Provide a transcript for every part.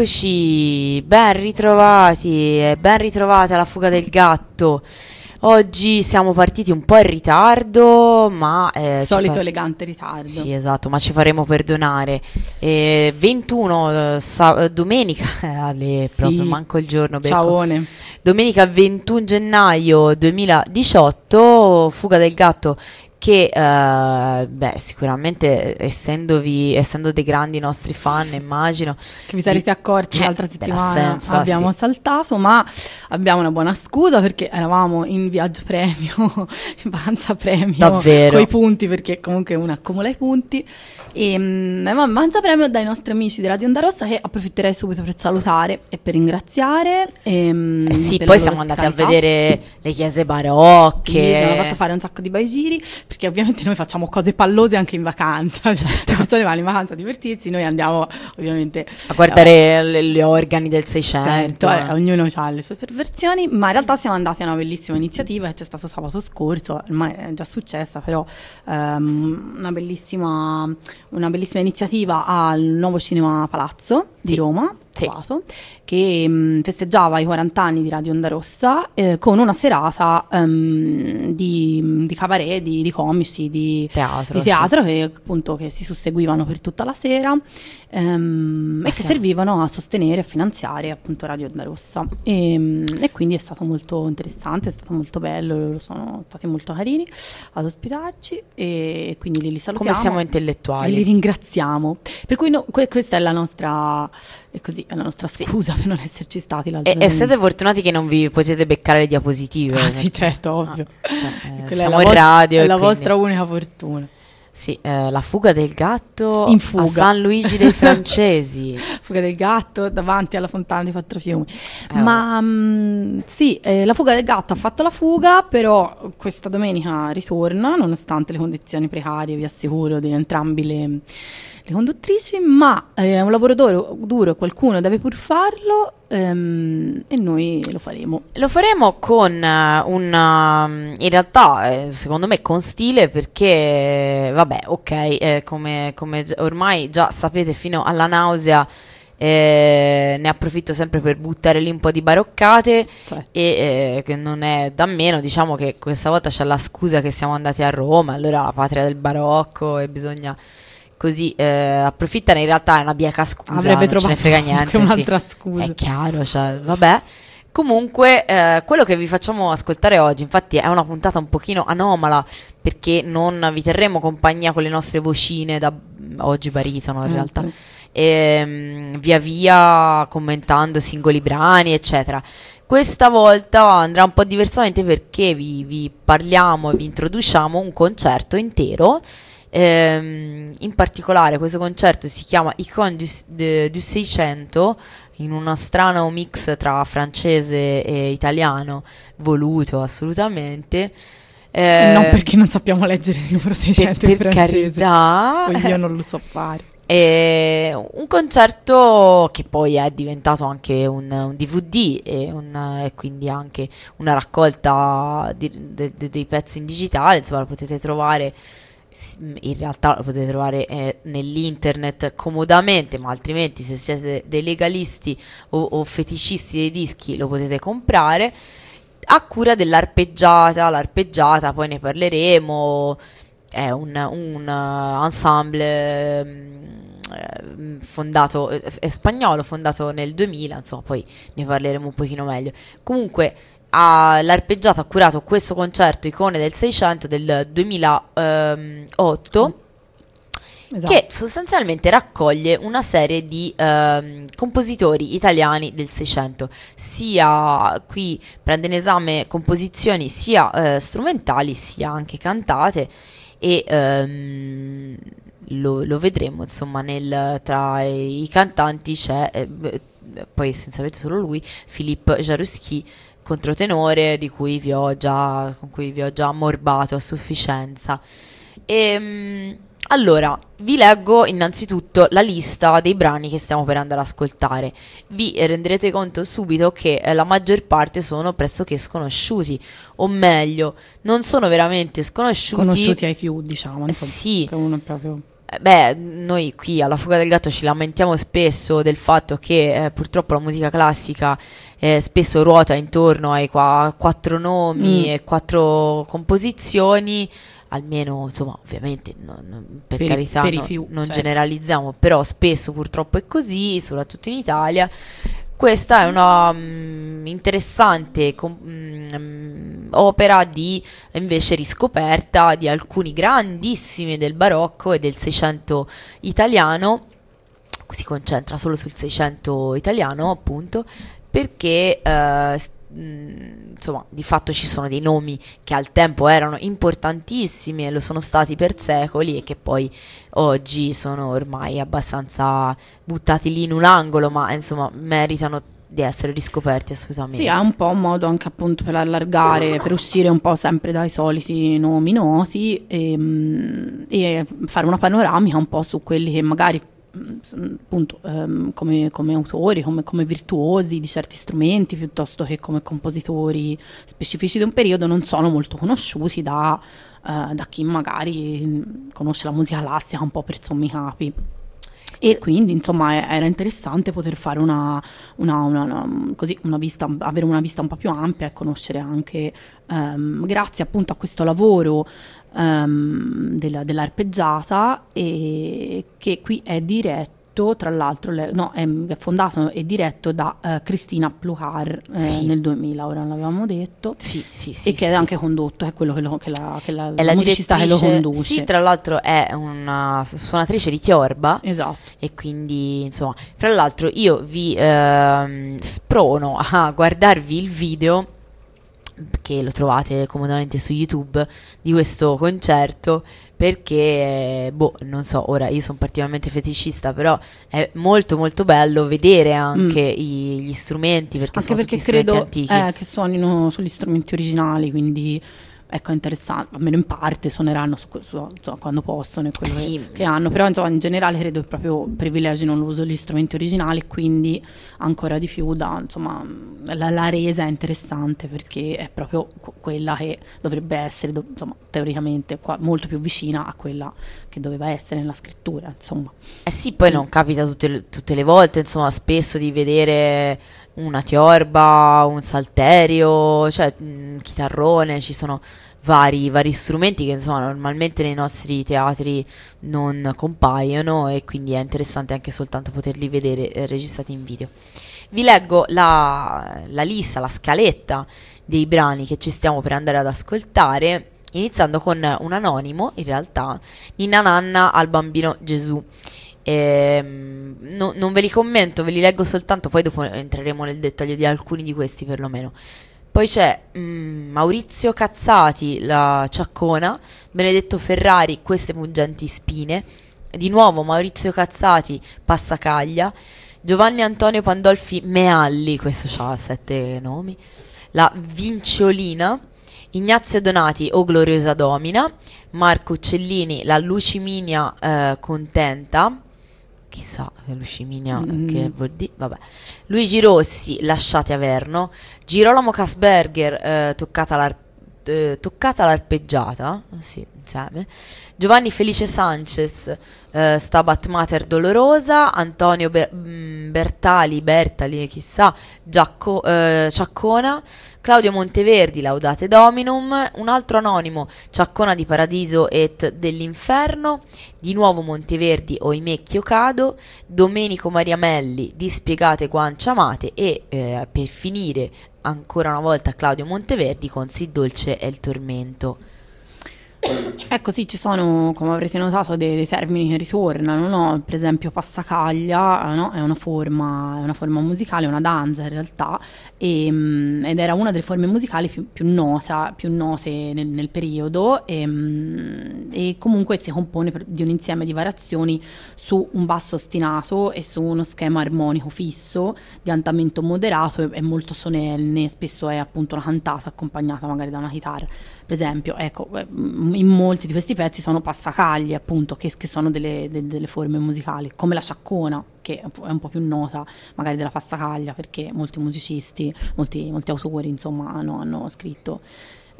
Eccoci, ben ritrovati e ben ritrovate alla fuga del gatto. Oggi siamo partiti un po' in ritardo, ma... Eh, Solito fa... elegante ritardo. Sì, esatto, ma ci faremo perdonare. Eh, 21, sa- domenica, alle, sì. proprio manco il giorno. Ciaone. Domenica 21 gennaio 2018, fuga del gatto che uh, beh, sicuramente essendovi, essendo dei grandi nostri fan, immagino che vi sarete accorti eh, l'altra settimana abbiamo sì. saltato, ma abbiamo una buona scusa perché eravamo in viaggio premio, in vacanza premio, Davvero? i punti perché comunque uno accumula i punti e um, vacanza premio dai nostri amici di Radio Onda Rossa che approfitterei subito per salutare e per ringraziare. E, um, eh sì, poi siamo andati a vedere le chiese barocche. Sì, ci hanno fatto fare un sacco di bei giri perché ovviamente noi facciamo cose pallose anche in vacanza, cioè certo. le persone vanno in vacanza a divertirsi, noi andiamo ovviamente a guardare eh, gli organi del 600. Certo, eh, ognuno ha le sue perversioni, ma in realtà siamo andati a una bellissima iniziativa che c'è stato sabato scorso, ormai è già successa, però um, una, bellissima, una bellissima iniziativa al nuovo Cinema Palazzo di sì. Roma sì. che mh, mm, festeggiava i 40 anni di Radio Onda Rossa eh, con una serata um, di, di, cabaret, di, di comici, di teatro, di teatro sì. che appunto che si susseguivano per tutta la sera um, e che servivano a sostenere e finanziare appunto Radio Onda Rossa e, um, e, quindi è stato molto interessante, è stato molto bello, sono stati molto carini ad ospitarci e quindi li, li salutiamo. Come siamo intellettuali. E li ringraziamo. Per cui no, que- questa è la nostra e così è la nostra scusa sì. per non esserci stati l'altro e, e, siete fortunati che non vi potete beccare le diapositive. Ah, sì, certo, ovvio. Ah, cioè, eh, siamo in radio. È la quindi... vostra unica fortuna. Sì, eh, la fuga del gatto in fuga. a San Luigi dei Francesi. fuga del gatto davanti alla fontana di Quattro Fiumi. Eh, Ma mh, mm, sì, eh, la fuga del gatto ha fatto la fuga, però questa domenica ritorna, nonostante le condizioni precarie, vi assicuro, di entrambi le le conduttrici, ma è eh, un lavoro duro, duro, qualcuno deve pur farlo ehm, e noi lo faremo. Lo faremo con uh, un, uh, in realtà eh, secondo me con stile perché, vabbè, ok, eh, come, come ormai già sapete fino alla nausea, eh, ne approfitto sempre per buttare lì un po' di baroccate certo. e eh, che non è da meno, diciamo che questa volta c'è la scusa che siamo andati a Roma, allora la patria del barocco e bisogna così eh, approfittane in realtà è una bieca scusa avrebbe trovato ce ne frega niente un'altra sì. scusa è chiaro cioè, vabbè Comunque, eh, quello che vi facciamo ascoltare oggi, infatti, è una puntata un pochino anomala perché non vi terremo compagnia con le nostre vocine da oggi baritono in realtà, e, ehm, via via commentando singoli brani, eccetera. Questa volta andrà un po' diversamente perché vi, vi parliamo e vi introduciamo un concerto intero Ehm, in particolare questo concerto si chiama Icon du, de, du 600 in uno strano mix tra francese e italiano, voluto assolutamente. Eh, non perché non sappiamo leggere il numero 600 per, in francese. Carità. Io non lo so fare. E un concerto che poi è diventato anche un, un DVD e, un, e, quindi anche una raccolta di, de, de, dei pezzi in digitale, insomma lo potete trovare in realtà lo potete trovare eh, nell'internet comodamente, ma altrimenti se siete dei legalisti o, o feticisti dei dischi lo potete comprare a cura dell'arpeggiata, l'arpeggiata poi ne parleremo, è un, un uh, ensemble um, fondato, è spagnolo, fondato nel 2000, insomma poi ne parleremo un pochino meglio. Comunque ha, l'arpeggiato ha curato questo concerto Icone del 600 del 2008 Esatto. che sostanzialmente raccoglie una serie di ehm, compositori italiani del 600, sia qui prende in esame composizioni sia eh, strumentali sia anche cantate e ehm, lo, lo vedremo insomma nel, tra i cantanti c'è eh, poi senza avere solo lui Philippe Jaruski controtenore di cui vi ho già, con cui vi ho già ammorbato a sufficienza e, ehm, allora, vi leggo innanzitutto la lista dei brani che stiamo per andare ad ascoltare. Vi renderete conto subito che eh, la maggior parte sono pressoché sconosciuti, o meglio, non sono veramente sconosciuti. Conosciuti ai più, diciamo. Eh, Insomma, sì. Che uno è proprio... Eh, Beh, noi qui alla Fuga del Gatto ci lamentiamo spesso del fatto che eh, purtroppo la musica classica eh, spesso ruota intorno ai qua- quattro nomi Mm. e quattro composizioni, almeno insomma, ovviamente non- non- per, Per carità per no- più, non certo. generalizziamo, però spesso purtroppo è così, soprattutto in Italia. Questa è una mm, interessante com- mm, opera di invece riscoperta di alcuni grandissimi del barocco e del Seicento italiano. Si concentra solo sul Seicento italiano, appunto, perché eh, insomma, di fatto ci sono dei nomi che al tempo erano importantissimi e lo sono stati per secoli e che poi oggi sono ormai abbastanza buttati lì in un angolo, ma insomma meritano di essere riscoperti assolutamente. Sì, è un po' un modo anche appunto per allargare, per uscire un po' sempre dai soliti nomi noti e, e fare una panoramica un po' su quelli che magari appunto ehm, come, come autori, come, come virtuosi di certi strumenti, piuttosto che come compositori specifici di un periodo, non sono molto conosciuti da, eh, da chi magari conosce la musica classica un po' per sommi capi. E quindi, insomma, era interessante poter fare una, una, una- una- così, una vista, avere una vista un po' più ampia e conoscere anche, ehm, grazie appunto a questo lavoro ehm, della- dell'arpeggiata, e che qui è diretto, tra l'altro, le- no, è, è fondato e diretto da eh, Cristina Pluhar eh, Sì. nel 2000, ora l'avevamo detto. Sì, sì, sì. e che è sì. anche condotto, è quello che, lo- che la, che la, È la musicista che lo conduce. Sì, tra l'altro è una suonatrice di chiorba Esatto. e quindi insomma, fra l'altro io vi ehm, sprono a guardarvi il video che lo trovate comodamente su YouTube di questo concerto perché boh, non so, ora io sono particolarmente feticista, però è molto molto bello vedere anche i- gli strumenti perché Mm. Anche sono perché tutti strumenti credo antichi. eh, che suonino sugli strumenti originali, quindi ecco interessante, almeno in parte suoneranno su, su- insomma, quando possono e quello che- Sì. che, hanno, però insomma in generale credo che proprio privilegino l'uso degli strumenti originali, quindi ancora di più da, insomma, la, la resa è interessante perché è proprio qu- quella che dovrebbe essere, do- insomma, teoricamente qua- molto più vicina a quella che doveva essere nella scrittura, insomma. Eh sì, poi non capita tutte tutte le volte, insomma, spesso di vedere una tiorba, un salterio, cioè un chitarrone, ci sono vari, vari strumenti che insomma normalmente nei nostri teatri non compaiono e quindi è interessante anche soltanto poterli vedere eh, registrati in video. Vi leggo la, la lista, la scaletta dei brani che ci stiamo per andare ad ascoltare, iniziando con un anonimo, in realtà, Ninna Nanna al bambino Gesù. Ehm, no- non ve li commento, ve li leggo soltanto, poi dopo entreremo nel dettaglio di alcuni di questi perlomeno. Poi c'è mm, Maurizio Cazzati, la Ciaccona, Benedetto Ferrari, queste pungenti spine. Di nuovo Maurizio Cazzati, Passacaglia. Giovanni Antonio Pandolfi Mealli, questo ha sette nomi. La Vinciolina. Ignazio Donati, O Gloriosa Domina. Marco Uccellini, La Luciminia eh, Contenta. Chissà che Luciminia Mm. che vuol dire. Vabbè. Luigi Rossi, Lasciate Averno. Girolamo Kasberger, eh, toccata, l'ar- eh, toccata l'arpeggiata. Sì, insieme. Giovanni Felice Sanchez, eh, Stabat Mater Dolorosa, Antonio Ber- mm, Bertali, Bertali, chissà, Giacco- eh, Ciaccona, Claudio Monteverdi, Laudate Dominum, un altro anonimo, Ciaccona di Paradiso et dell'Inferno, di nuovo Monteverdi, Oimè Chiocado, Domenico Mariamelli, Dispiegate Guancia Amate e eh, per finire ancora una volta Claudio Monteverdi con Sì dolce è il tormento. Ecco sì, ci sono, come avrete notato, dei, dei termini che ritornano, no? per esempio passacaglia no? è, una forma, è, una forma, musicale, una danza in realtà, e, um, ed era una delle forme musicali più, più, nota, più note nel, nel periodo e, um, e, comunque si compone di un insieme di variazioni su un basso ostinato e su uno schema armonico fisso di andamento moderato e molto solenne, spesso è appunto una cantata accompagnata magari da una chitarra. Per esempio, ecco, eh, in molti di questi pezzi sono passacagli, appunto, che, che sono delle, de, delle, forme musicali, come la ciaccona, che è un po' più nota magari della passacaglia, perché molti musicisti, molti, molti autori, insomma, hanno, hanno scritto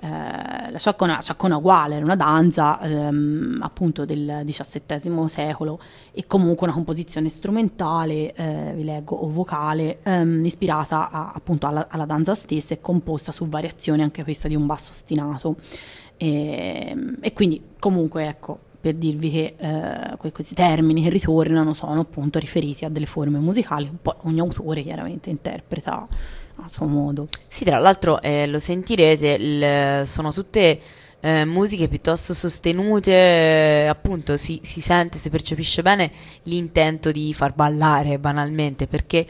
eh, la sciaccona, sciaccona uguale, era una danza ehm, appunto del XVII secolo e comunque una composizione strumentale, eh, vi leggo, o vocale, ehm, ispirata a, appunto alla, alla, danza stessa e composta su variazioni anche questa di un basso ostinato. E, e quindi comunque ecco, per dirvi che eh, questi termini che ritornano sono appunto riferiti a delle forme musicali, poi ogni autore chiaramente interpreta a suo modo. Sì, tra l'altro eh, lo sentirete, il, sono tutte eh, musiche piuttosto sostenute, eh, appunto si, si, sente, si percepisce bene l'intento di far ballare banalmente, perché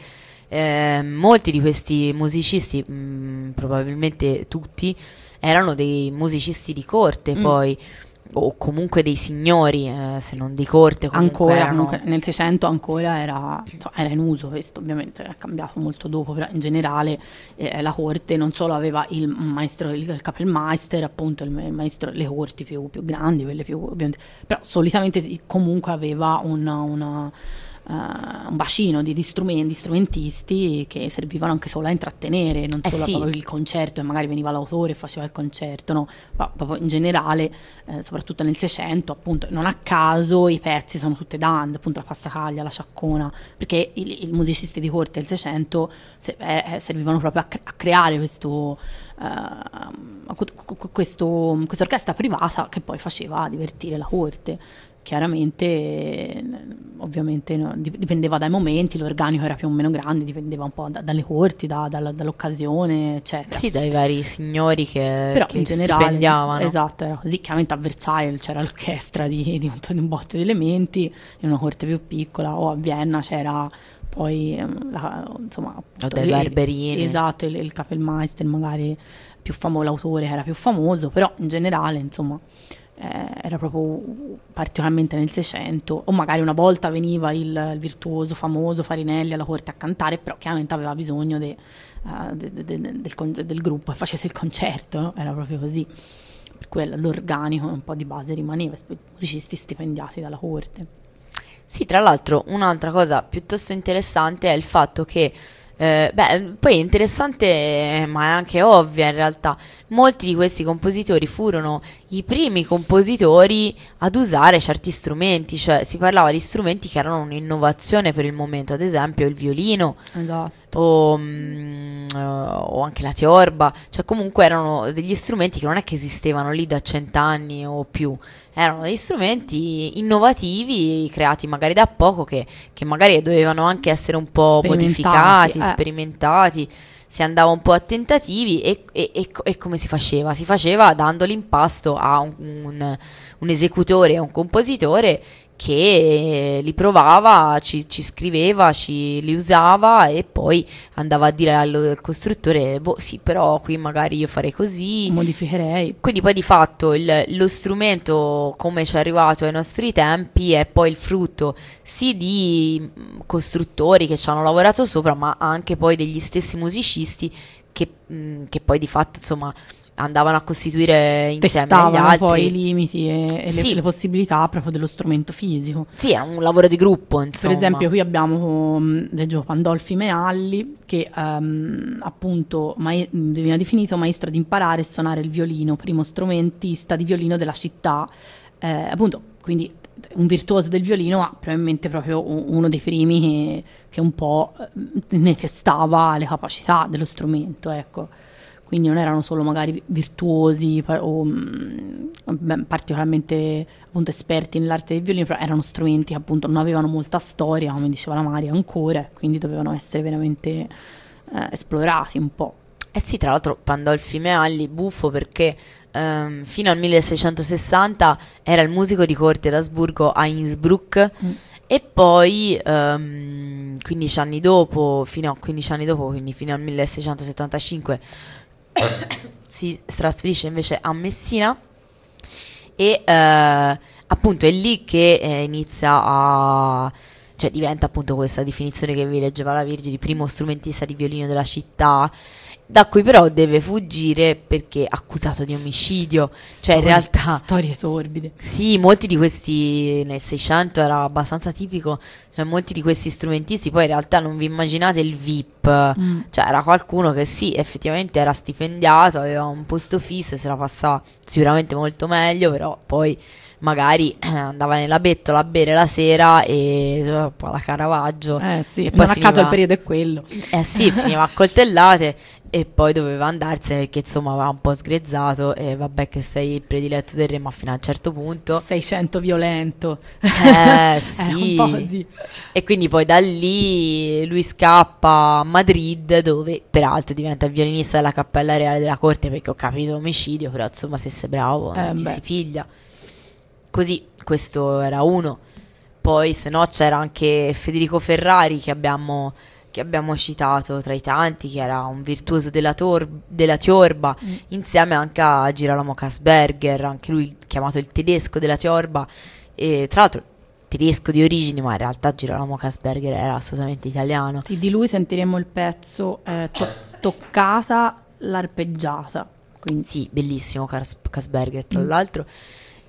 eh, molti di questi musicisti, mh, mm, probabilmente tutti, erano dei musicisti di corte mm. poi o comunque dei signori, eh, se non di corte. Ancora, erano... nel 600 ancora era, insomma, era, in uso questo, ovviamente è cambiato molto dopo, però in generale eh, la corte non solo aveva il maestro, il, il Kapellmeister, appunto il, il, maestro, le corti più, più grandi, quelle più, ovviamente, però solitamente comunque aveva una, una uh, un bacino di, di, strumenti, di strumentisti che servivano anche solo a intrattenere, non eh solo sì. il concerto e magari veniva l'autore e faceva il concerto, no? ma proprio in generale, eh, soprattutto nel Seicento, appunto, non a caso i pezzi sono tutte danze, appunto la passacaglia, la sciaccona, perché i, musicisti di corte del Seicento se, eh, eh, servivano proprio a, cre- a creare questo, uh, questo, questa orchestra privata che poi faceva divertire la corte chiaramente ovviamente no, dipendeva dai momenti, l'organico era più o meno grande, dipendeva un po' da, dalle corti, da, da, dall'occasione, eccetera. Sì, dai vari signori che, Però che in generale. Esatto, era così. Chiaramente a Versailles c'era l'orchestra di, di, un, di un botte di elementi, in una corte più piccola, o a Vienna c'era poi ehm, la, insomma appunto, dei Barberini esatto il, il Kapellmeister magari più famoso l'autore era più famoso però in generale insomma eh, era proprio particolarmente nel 600 o magari una volta veniva il, il, virtuoso famoso Farinelli alla corte a cantare però chiaramente aveva bisogno de, uh, de, de, del, del, gruppo e facesse il concerto no? era proprio così. Per cui l'organico un po' di base rimaneva musicisti stipendiati dalla corte. Sì tra l'altro un'altra cosa piuttosto interessante è il fatto che eh, beh, poi è interessante, ma è anche ovvia in realtà. Molti di questi compositori furono i primi compositori ad usare certi strumenti, cioè si parlava di strumenti che erano un'innovazione per il momento, ad esempio il violino. Esatto. O, mm, eh, o, anche la tiorba, cioè comunque erano degli strumenti che non è che esistevano lì da cent'anni o più, erano degli strumenti innovativi creati magari da poco che, che magari dovevano anche essere un po' modificati, eh. sperimentati si andava un po' a tentativi e, e, e, e, come si faceva? Si faceva dando l'impasto a un, un, un esecutore, a un compositore che li provava, ci, ci, scriveva, ci li usava e poi andava a dire al, costruttore, boh sì, però qui magari io farei così. Modificherei. Quindi poi di fatto il, lo strumento come ci è arrivato ai nostri tempi è poi il frutto sì di costruttori che ci hanno lavorato sopra, ma anche poi degli stessi musicisti che, mh, che poi di fatto insomma andavano a costituire insieme agli testavano altri. poi i limiti e, e le, Sì. le possibilità proprio dello strumento fisico. Sì, è un lavoro di gruppo, insomma. Per esempio, qui abbiamo leggevo Pandolfi Mealli, che ehm, appunto mai- veniva definito maestro di imparare e suonare il violino, primo strumentista di violino della città. Eh, appunto, quindi un virtuoso del violino, ma probabilmente proprio uno dei primi che, che un po' eh, ne testava le capacità dello strumento, ecco. Quindi non erano solo magari virtuosi o mh, beh, particolarmente appunto esperti nell'arte del violino, però erano strumenti che appunto non avevano molta storia, come diceva la Maria ancora, quindi dovevano essere veramente eh, esplorati un po'. Eh sì, tra l'altro Pandolfi Mealli, buffo perché ehm, fino al 1660 era il musico di corte d'Asburgo a Innsbruck Mm. e poi ehm, 15 anni dopo, fino a 15 anni dopo, quindi fino al 1675, si trasferisce invece a Messina e eh, appunto è lì che eh, inizia a cioè diventa appunto questa definizione che vi leggeva la Virgine di primo strumentista di violino della città da cui però deve fuggire perché accusato di omicidio cioè in Storie- realtà Storie torbide. sì, molti di questi nel 600 era abbastanza tipico, cioè molti di questi strumentisti poi in realtà non vi immaginate il VIP, Mm. cioè era qualcuno che sì, effettivamente era stipendiato, aveva un posto fisso se la passava sicuramente molto meglio, però poi magari eh, andava nella bettola a bere la sera e eh, poi alla Caravaggio. Eh sì, E poi non a caso finiva- il periodo è quello. Eh sì, finiva a coltellate e poi doveva andarsene perché insomma aveva un po' sgrezzato e vabbè che sei il prediletto del re ma fino a un certo punto 600 violento. eh È sì. così. E quindi poi da lì lui scappa a Madrid dove peraltro diventa violinista della Cappella Reale della Corte perché ho capito omicidio, però insomma se sei bravo Eh, ci beh. si piglia. Così, questo era uno. Poi se no c'era anche Federico Ferrari che abbiamo, che abbiamo citato tra i tanti, che era un virtuoso della, tor- della tiorba, Mm. insieme anche a Girolamo Kasberger, anche lui chiamato il tedesco della tiorba, e tra l'altro tedesco di origini, ma in realtà Girolamo Kasberger era assolutamente italiano. Sì, di lui sentiremo il pezzo eh, to- Toccata l'arpeggiata. Quindi Sì, bellissimo Kas- Kasberger, tra Mm. l'altro.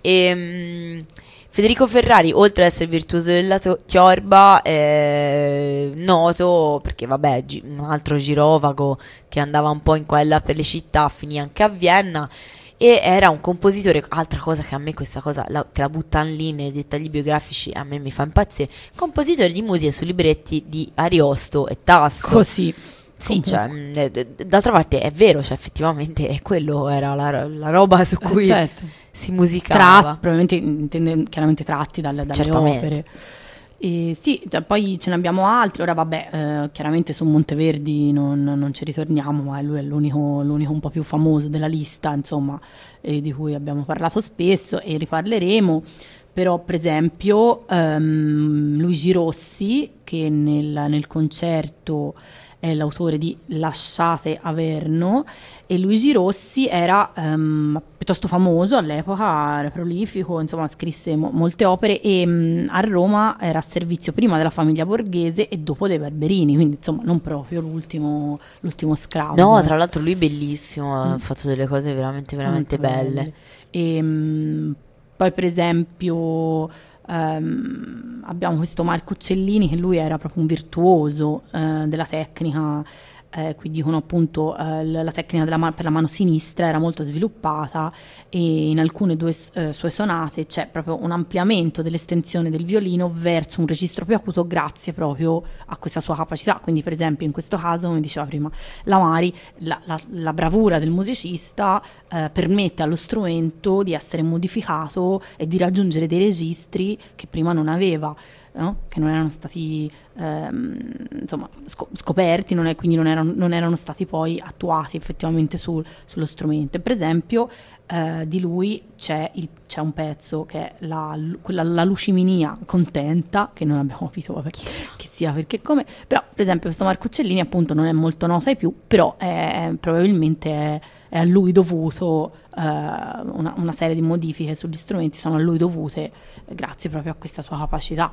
E, Federico Ferrari, oltre ad essere virtuoso della to- tiorba, è noto perché, vabbè, gi- un altro girovago che andava un po' in quella per le città, finì anche a Vienna. E era un compositore, altra cosa che a me questa cosa la, te la buttano lì nei dettagli biografici, a me mi fa impazzire. Compositore di musiche su libretti di Ariosto e Tasso. così. Sì, Comunque. cioè, eh, d'altra parte è vero, cioè effettivamente quello era la, la roba su Eh, cui certo. Si Tra- musicava. probabilmente intende chiaramente tratti dalle, dalle Certamente. opere. E sì, già, poi ce ne abbiamo altri. Ora, vabbè, eh, chiaramente su Monteverdi non, non ci ritorniamo, ma lui è l'unico, l'unico un po' più famoso della lista, insomma, eh, di cui abbiamo parlato spesso e riparleremo. Però, per esempio, ehm, Luigi Rossi, che nel, nel concerto è l'autore di Lasciate Averno, e Luigi Rossi era ehm, piuttosto famoso all'epoca, era prolifico, insomma scrisse mo- molte opere e mm, a Roma era a servizio prima della famiglia borghese e dopo dei Barberini, quindi insomma non proprio l'ultimo, l'ultimo scravo. No, tra l'altro lui bellissimo, ha Mm. fatto delle cose veramente, veramente Molto belle. E, mm, poi per esempio ehm, abbiamo questo Marco Uccellini che lui era proprio un virtuoso eh, della tecnica, eh, qui dicono appunto eh, la tecnica della ma- per la mano sinistra era molto sviluppata e in alcune due eh, sue sonate c'è proprio un ampliamento dell'estensione del violino verso un registro più acuto grazie proprio a questa sua capacità. Quindi per esempio in questo caso, come diceva prima la Mari, la, la- la bravura del musicista eh, permette allo strumento di essere modificato e di raggiungere dei registri che prima non aveva. No? che non erano stati ehm, insomma, sco- scoperti, non è- quindi non erano, non erano stati poi attuati effettivamente sul- sullo strumento. E per esempio, eh, di lui c'è, il- c'è un pezzo che è la, quella, la luciminia contenta, che non abbiamo capito vabbè, che sia perché come, però per esempio questo Marco Uccellini appunto non è molto nota ai più, però è- probabilmente è, è a lui dovuto, eh, una, una serie di modifiche sugli strumenti sono a lui dovute grazie proprio a questa sua capacità,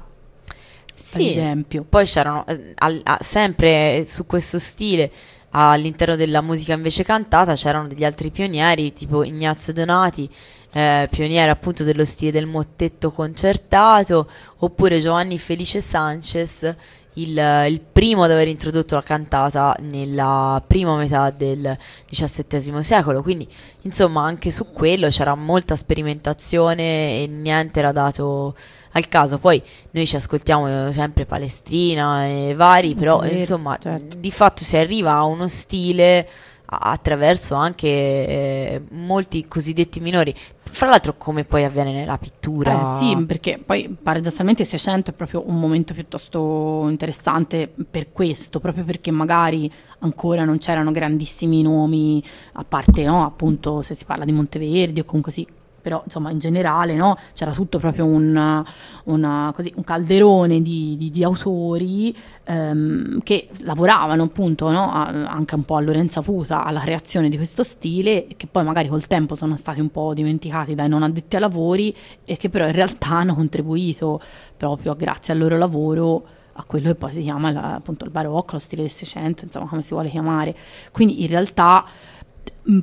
Sì, esempio. poi c'erano eh, al- a- sempre su questo stile all'interno della musica invece cantata c'erano degli altri pionieri, tipo Ignazio Donati, eh, pioniere appunto dello stile del mottetto concertato, oppure Giovanni Felice Sanchez, il, il, primo ad aver introdotto la cantata nella prima metà del XVII secolo. Quindi, insomma, anche su quello c'era molta sperimentazione e niente era dato al caso. Poi noi ci ascoltiamo sempre Palestrina e vari, però Vero, insomma, certo. di fatto si arriva a uno stile attraverso anche eh, molti cosiddetti minori. Fra l'altro, come poi avviene nella pittura? Eh, sì, perché poi paradossalmente il 600 è proprio un momento piuttosto interessante per questo, proprio perché magari ancora non c'erano grandissimi nomi, a parte no, appunto se si parla di Monteverdi o comunque sì, però insomma in generale no? c'era tutto proprio un, una, così, un calderone di, di, di autori ehm, che lavoravano appunto no? a, anche un po' a Lorenza Fusa alla creazione di questo stile che poi magari col tempo sono stati un po' dimenticati dai non addetti ai lavori e che però in realtà hanno contribuito proprio grazie al loro lavoro a quello che poi si chiama la, appunto il barocco, lo stile del Seicento, insomma come si vuole chiamare. Quindi in realtà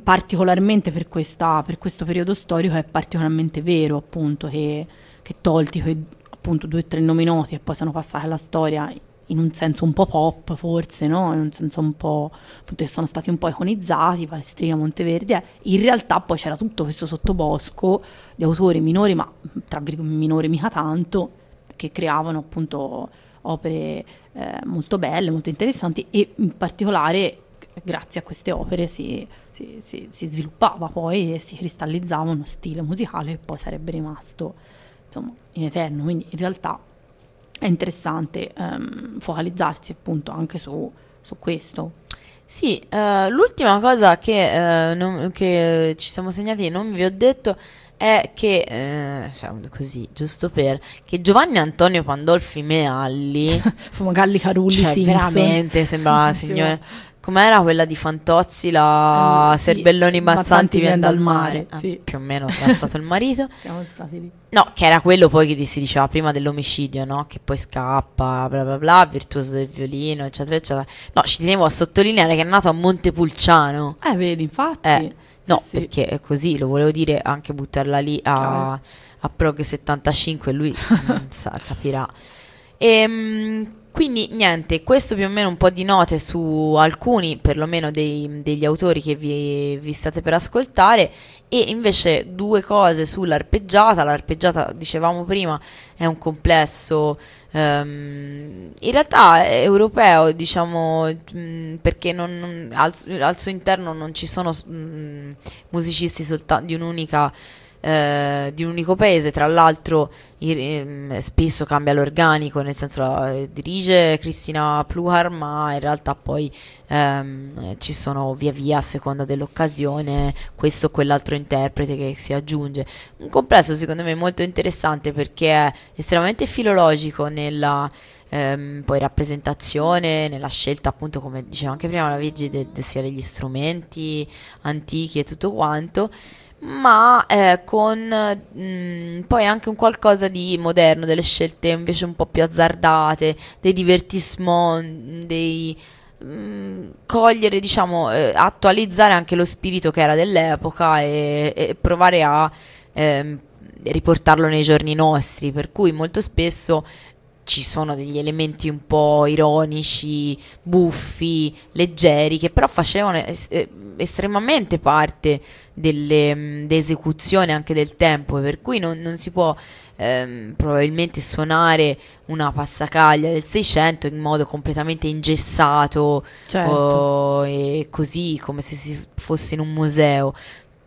particolarmente per, questa, per, questo periodo storico è particolarmente vero appunto che, che tolti quei appunto due o tre nomi noti e poi sono passati alla storia in un senso un po' pop forse, no? in un senso un po' appunto che sono stati un po' iconizzati, Palestrina, Monteverde, in realtà poi c'era tutto questo sottobosco di autori minori, ma tra virgolette minori mica tanto, che creavano appunto opere eh, molto belle, molto interessanti e in particolare grazie a queste opere si, si, si, si, sviluppava poi e si cristallizzava uno stile musicale che poi sarebbe rimasto insomma, in eterno. Quindi in realtà è interessante um, focalizzarsi appunto anche su, su questo. Sì, uh, l'ultima cosa che, uh, non, che, ci siamo segnati e non vi ho detto è che, eh, cioè, così, giusto per, che Giovanni Antonio Pandolfi Mealli, Fumagalli Carulli, cioè, veramente sembra una signora Com'era quella di Fantozzi, la eh, Serbelloni Mazzanti viene dal mare? Ah, sì. Più o meno era stato il marito. Siamo stati lì. No, che era quello poi che si diceva prima dell'omicidio, no? Che poi scappa, bla bla bla, virtuoso del violino, eccetera, eccetera. No, ci tenevo a sottolineare che è nato a Montepulciano. Eh, vedi, infatti. Eh, no, sì, perché è così, lo volevo dire, anche buttarla lì a, a Prog 75, lui sa, capirà. Ehm quindi niente, questo più o meno un po' di note su alcuni perlomeno dei, degli autori che vi, vi, state per ascoltare e invece due cose sull'arpeggiata. L'arpeggiata, dicevamo prima, è un complesso um, in realtà europeo, diciamo, mm, perché non, al, al, suo interno non ci sono mm, musicisti soltanto di un'unica eh, di un unico paese, tra l'altro eh, spesso cambia l'organico, nel senso la, eh, dirige Cristina Pluhar, ma in realtà poi ehm, ci sono via via a seconda dell'occasione questo o quell'altro interprete che si aggiunge. Un complesso secondo me molto interessante perché è estremamente filologico nella ehm, poi rappresentazione, nella scelta appunto come diceva anche prima la Viggi de, de, sia degli strumenti antichi e tutto quanto ma eh, con mh, mm, poi anche un qualcosa di moderno, delle scelte invece un po' più azzardate, dei divertissement, dei mm, cogliere, diciamo, eh, attualizzare anche lo spirito che era dell'epoca e, e provare a eh, riportarlo nei giorni nostri, per cui molto spesso ci sono degli elementi un po' ironici, buffi, leggeri, che però facevano es- eh, estremamente parte delle mh, esecuzioni anche del tempo, per cui non, non si può ehm, probabilmente suonare una passacaglia del 600 in modo completamente ingessato certo. e così come se si fosse in un museo.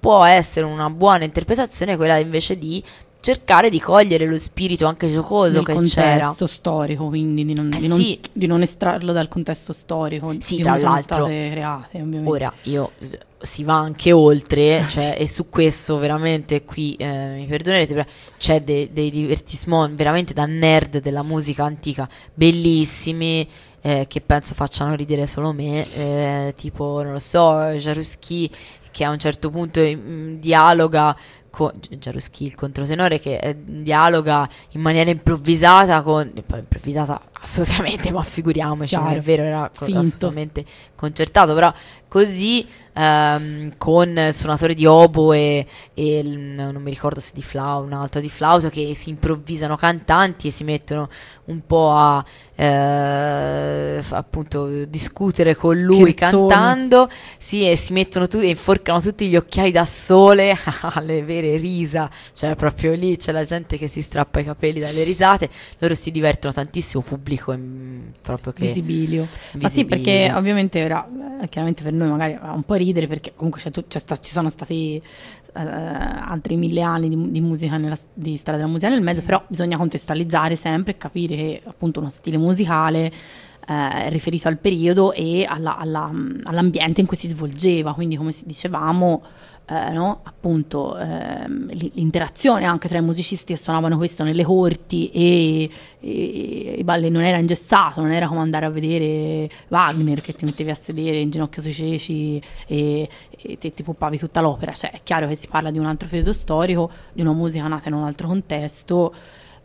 Può essere una buona interpretazione quella invece di cercare di cogliere lo spirito anche giocoso Nel che c'era. Nel contesto storico, quindi di non, eh, di, non, sì. di non, estrarlo dal contesto storico. Sì, tra l'altro. Create, ora, io si va anche oltre, cioè, e su questo veramente qui, eh, mi perdonerete, c'è de- dei divertissement veramente da nerd della musica antica, bellissimi, eh, che penso facciano ridere solo me, eh, tipo, non lo so, Jaruski che a un certo punto in, mm, dialoga con Jaruski, il controtenore che eh, dialoga in maniera improvvisata con poi improvvisata assolutamente, ma figuriamoci, non è vero, era Finto. assolutamente concertato, però così ehm, con il suonatore di obo e, e non mi ricordo se di flauto, un altro di flauto che si improvvisano cantanti e si mettono un po' a eh, appunto discutere con lui Scherzoni. cantando, sì, e si mettono tutti e inforcano tutti gli occhiali da sole, le vere risa, cioè proprio lì c'è la gente che si strappa i capelli dalle risate, loro si divertono tantissimo, pubblico mm, proprio che Visibilio. Ma sì, visibilio. perché ovviamente ora, eh, chiaramente per noi magari un po' ridere perché comunque c'è c'è sta- ci sono stati eh, altri mille anni di, di musica nella, di storia della musica nel mezzo, però bisogna contestualizzare sempre e capire che appunto uno stile musicale eh, è riferito al periodo e alla- alla- all'ambiente in cui si svolgeva, quindi come si dicevamo eh, no? appunto ehm, l'interazione anche tra i musicisti che suonavano questo nelle corti e, e- i balli non era ingessato, non era come andare a vedere Wagner che ti mettevi a sedere in ginocchio sui ceci e, e ti, ti puppavi tutta l'opera, cioè è chiaro che si parla di un altro periodo storico, di una musica nata in un altro contesto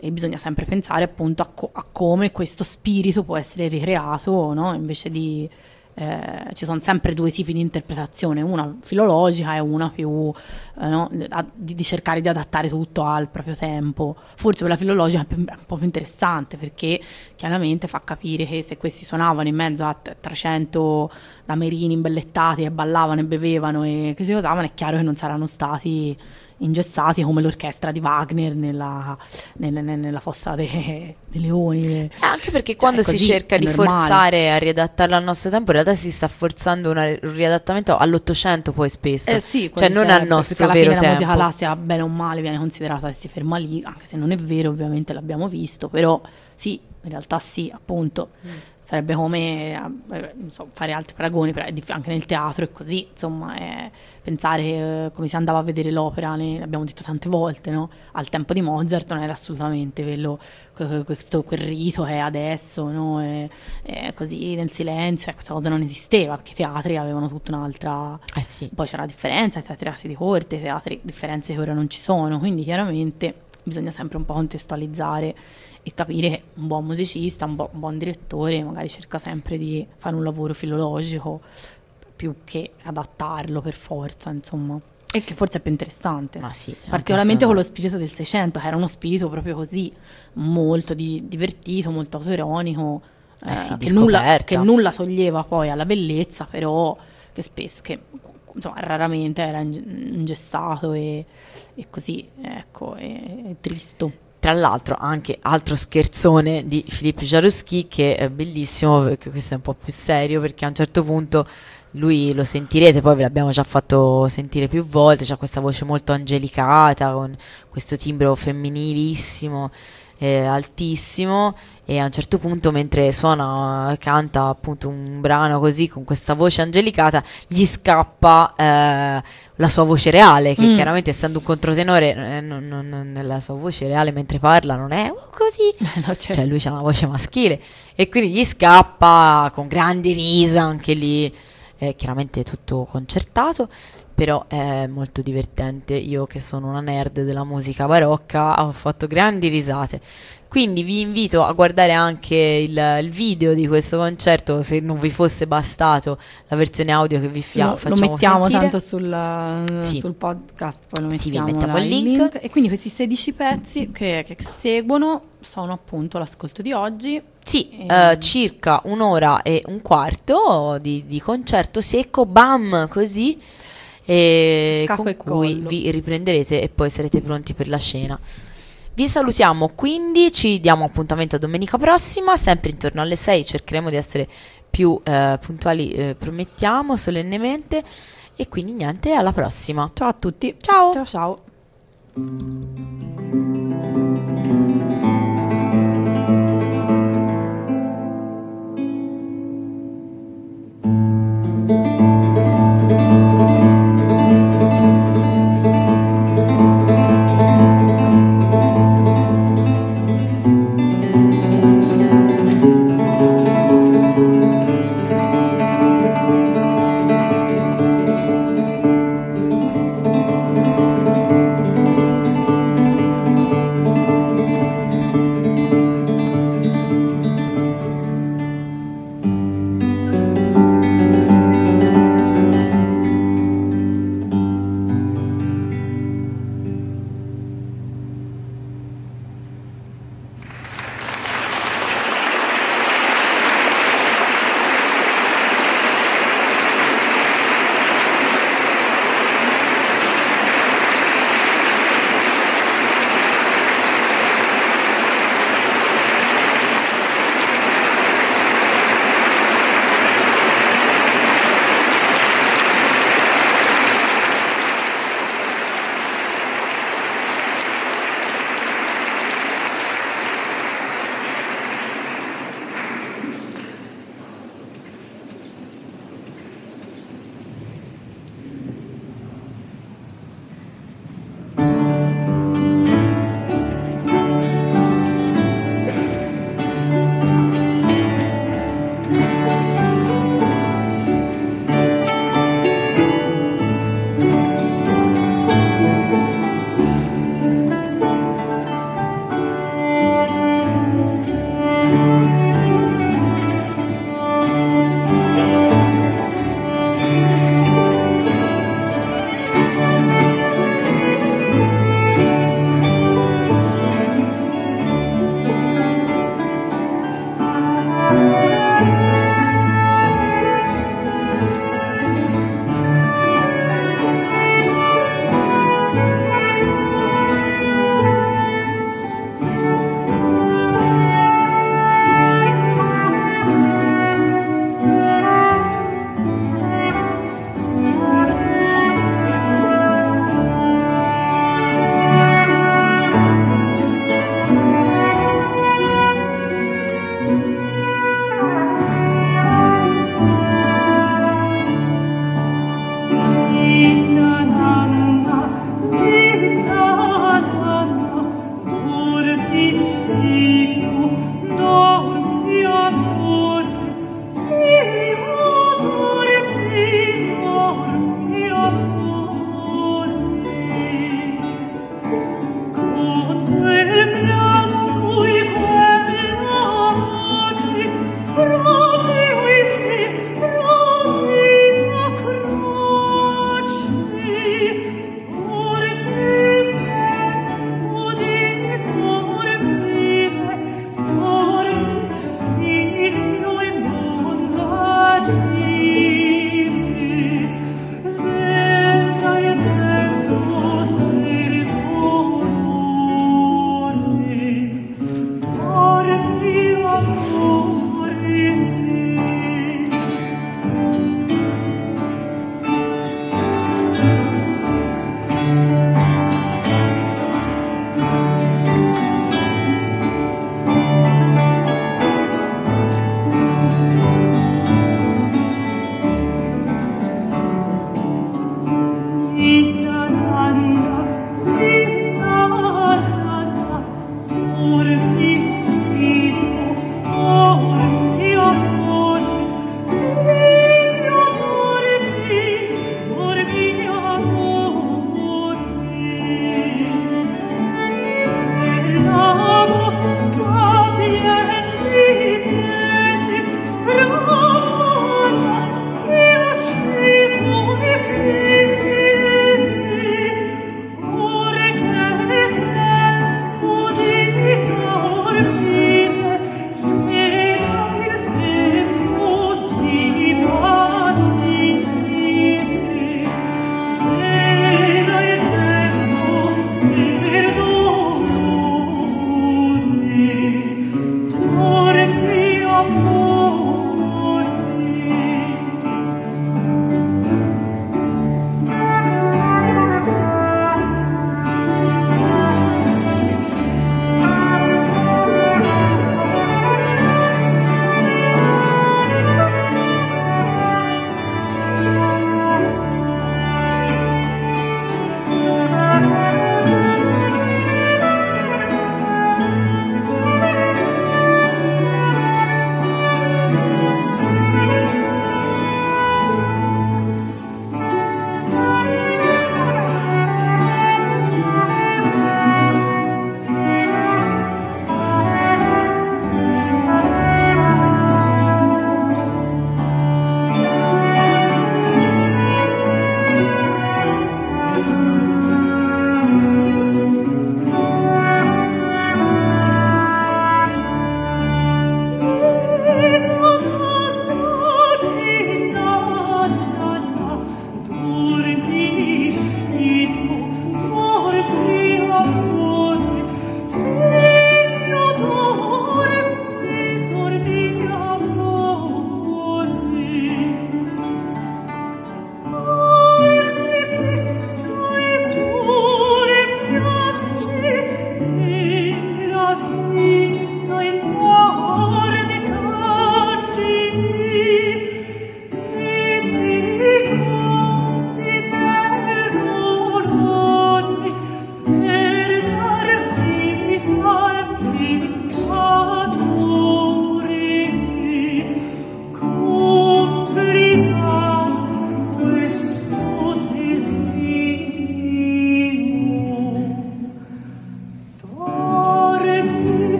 e bisogna sempre pensare appunto a, co- a come questo spirito può essere ricreato, no? invece di eh, ci sono sempre due tipi di interpretazione, una filologica e una più eh, no, a- di, di cercare di adattare tutto al proprio tempo. Forse quella filologica è, un po' più interessante perché chiaramente fa capire che se questi suonavano in mezzo a t- 300 damerini imbellettati e ballavano e bevevano e che si usavano, è chiaro che non saranno stati ingessati come l'orchestra di Wagner nella, nel- nel- nella fossa dei, dei leoni. Eh, Anche perché quando è si cerca di normale. forzare a riadattarlo al nostro tempo, in realtà si sta forzando una- un riadattamento all'Ottocento poi spesso. Eh sì, cioè non al nostro perché alla vero fine la musica tempo. sia bene o male, viene considerata che si ferma lì, anche se non è vero, ovviamente l'abbiamo visto, però sì, in realtà sì, appunto. Mm. Sarebbe come eh, non so, fare altri paragoni, è anche nel teatro è così, insomma, è pensare eh, come si andava a vedere l'opera, ne abbiamo detto tante volte, no? Al tempo di Mozart non era assolutamente quello, que- questo, quel rito che è adesso, no? E- e così nel silenzio, e questa cosa non esisteva, perché i teatri avevano tutta un'altra Eh sì. poi c'è la differenza, i teatri di corte, i teatri, differenze che ora non ci sono, quindi chiaramente bisogna sempre un po' contestualizzare e capire un buon musicista, un, bu- un buon direttore magari cerca sempre di fare un lavoro filologico più che adattarlo per forza, insomma. E che forse è più interessante. Ma sì, Particolarmente con lo spirito del Seicento, che era uno spirito proprio così, molto di- divertito, molto autoironico, Eh sì, di che, nulla, che nulla toglieva poi alla bellezza, però che spesso, che insomma, raramente era inge- ingessato e, e così, ecco, e, e tristo. Tra l'altro anche altro scherzone di Philippe Jaruski che è bellissimo perché questo è un po' più serio perché a un certo punto lui lo sentirete, poi ve l'abbiamo già fatto sentire più volte, ha questa voce molto angelicata con questo timbro femminilissimo, eh, altissimo e a un certo punto mentre suona, canta appunto un brano così con questa voce angelicata gli scappa eh, la sua voce reale che Mm. chiaramente essendo un controtenore eh, non- non- non- la sua voce reale mentre parla non è "Oh, così No, certo. cioè lui ha una voce maschile e quindi gli scappa con grandi risa anche lì è chiaramente tutto concertato però è molto divertente io che sono una nerd della musica barocca ho fatto grandi risate quindi vi invito a guardare anche il, il video di questo concerto se non vi fosse bastato la versione audio che vi fia- lo, lo facciamo mettiamo sentire. tanto sul, Sì. sul podcast, poi lo Sì, vi mettiamo, mettiamo là, il link. E quindi questi 16 pezzi che, che seguono sono appunto l'ascolto di oggi. Sì, Eh, circa un'ora e un quarto di, di concerto secco, bam, così, e Capo con cui collo. vi riprenderete e poi sarete pronti per la scena. Vi salutiamo quindi, ci diamo appuntamento a domenica prossima, sempre intorno alle 6, cercheremo di essere più eh, puntuali, eh, promettiamo solennemente, e quindi niente, alla prossima. Ciao a tutti. Ciao! Ciao ciao.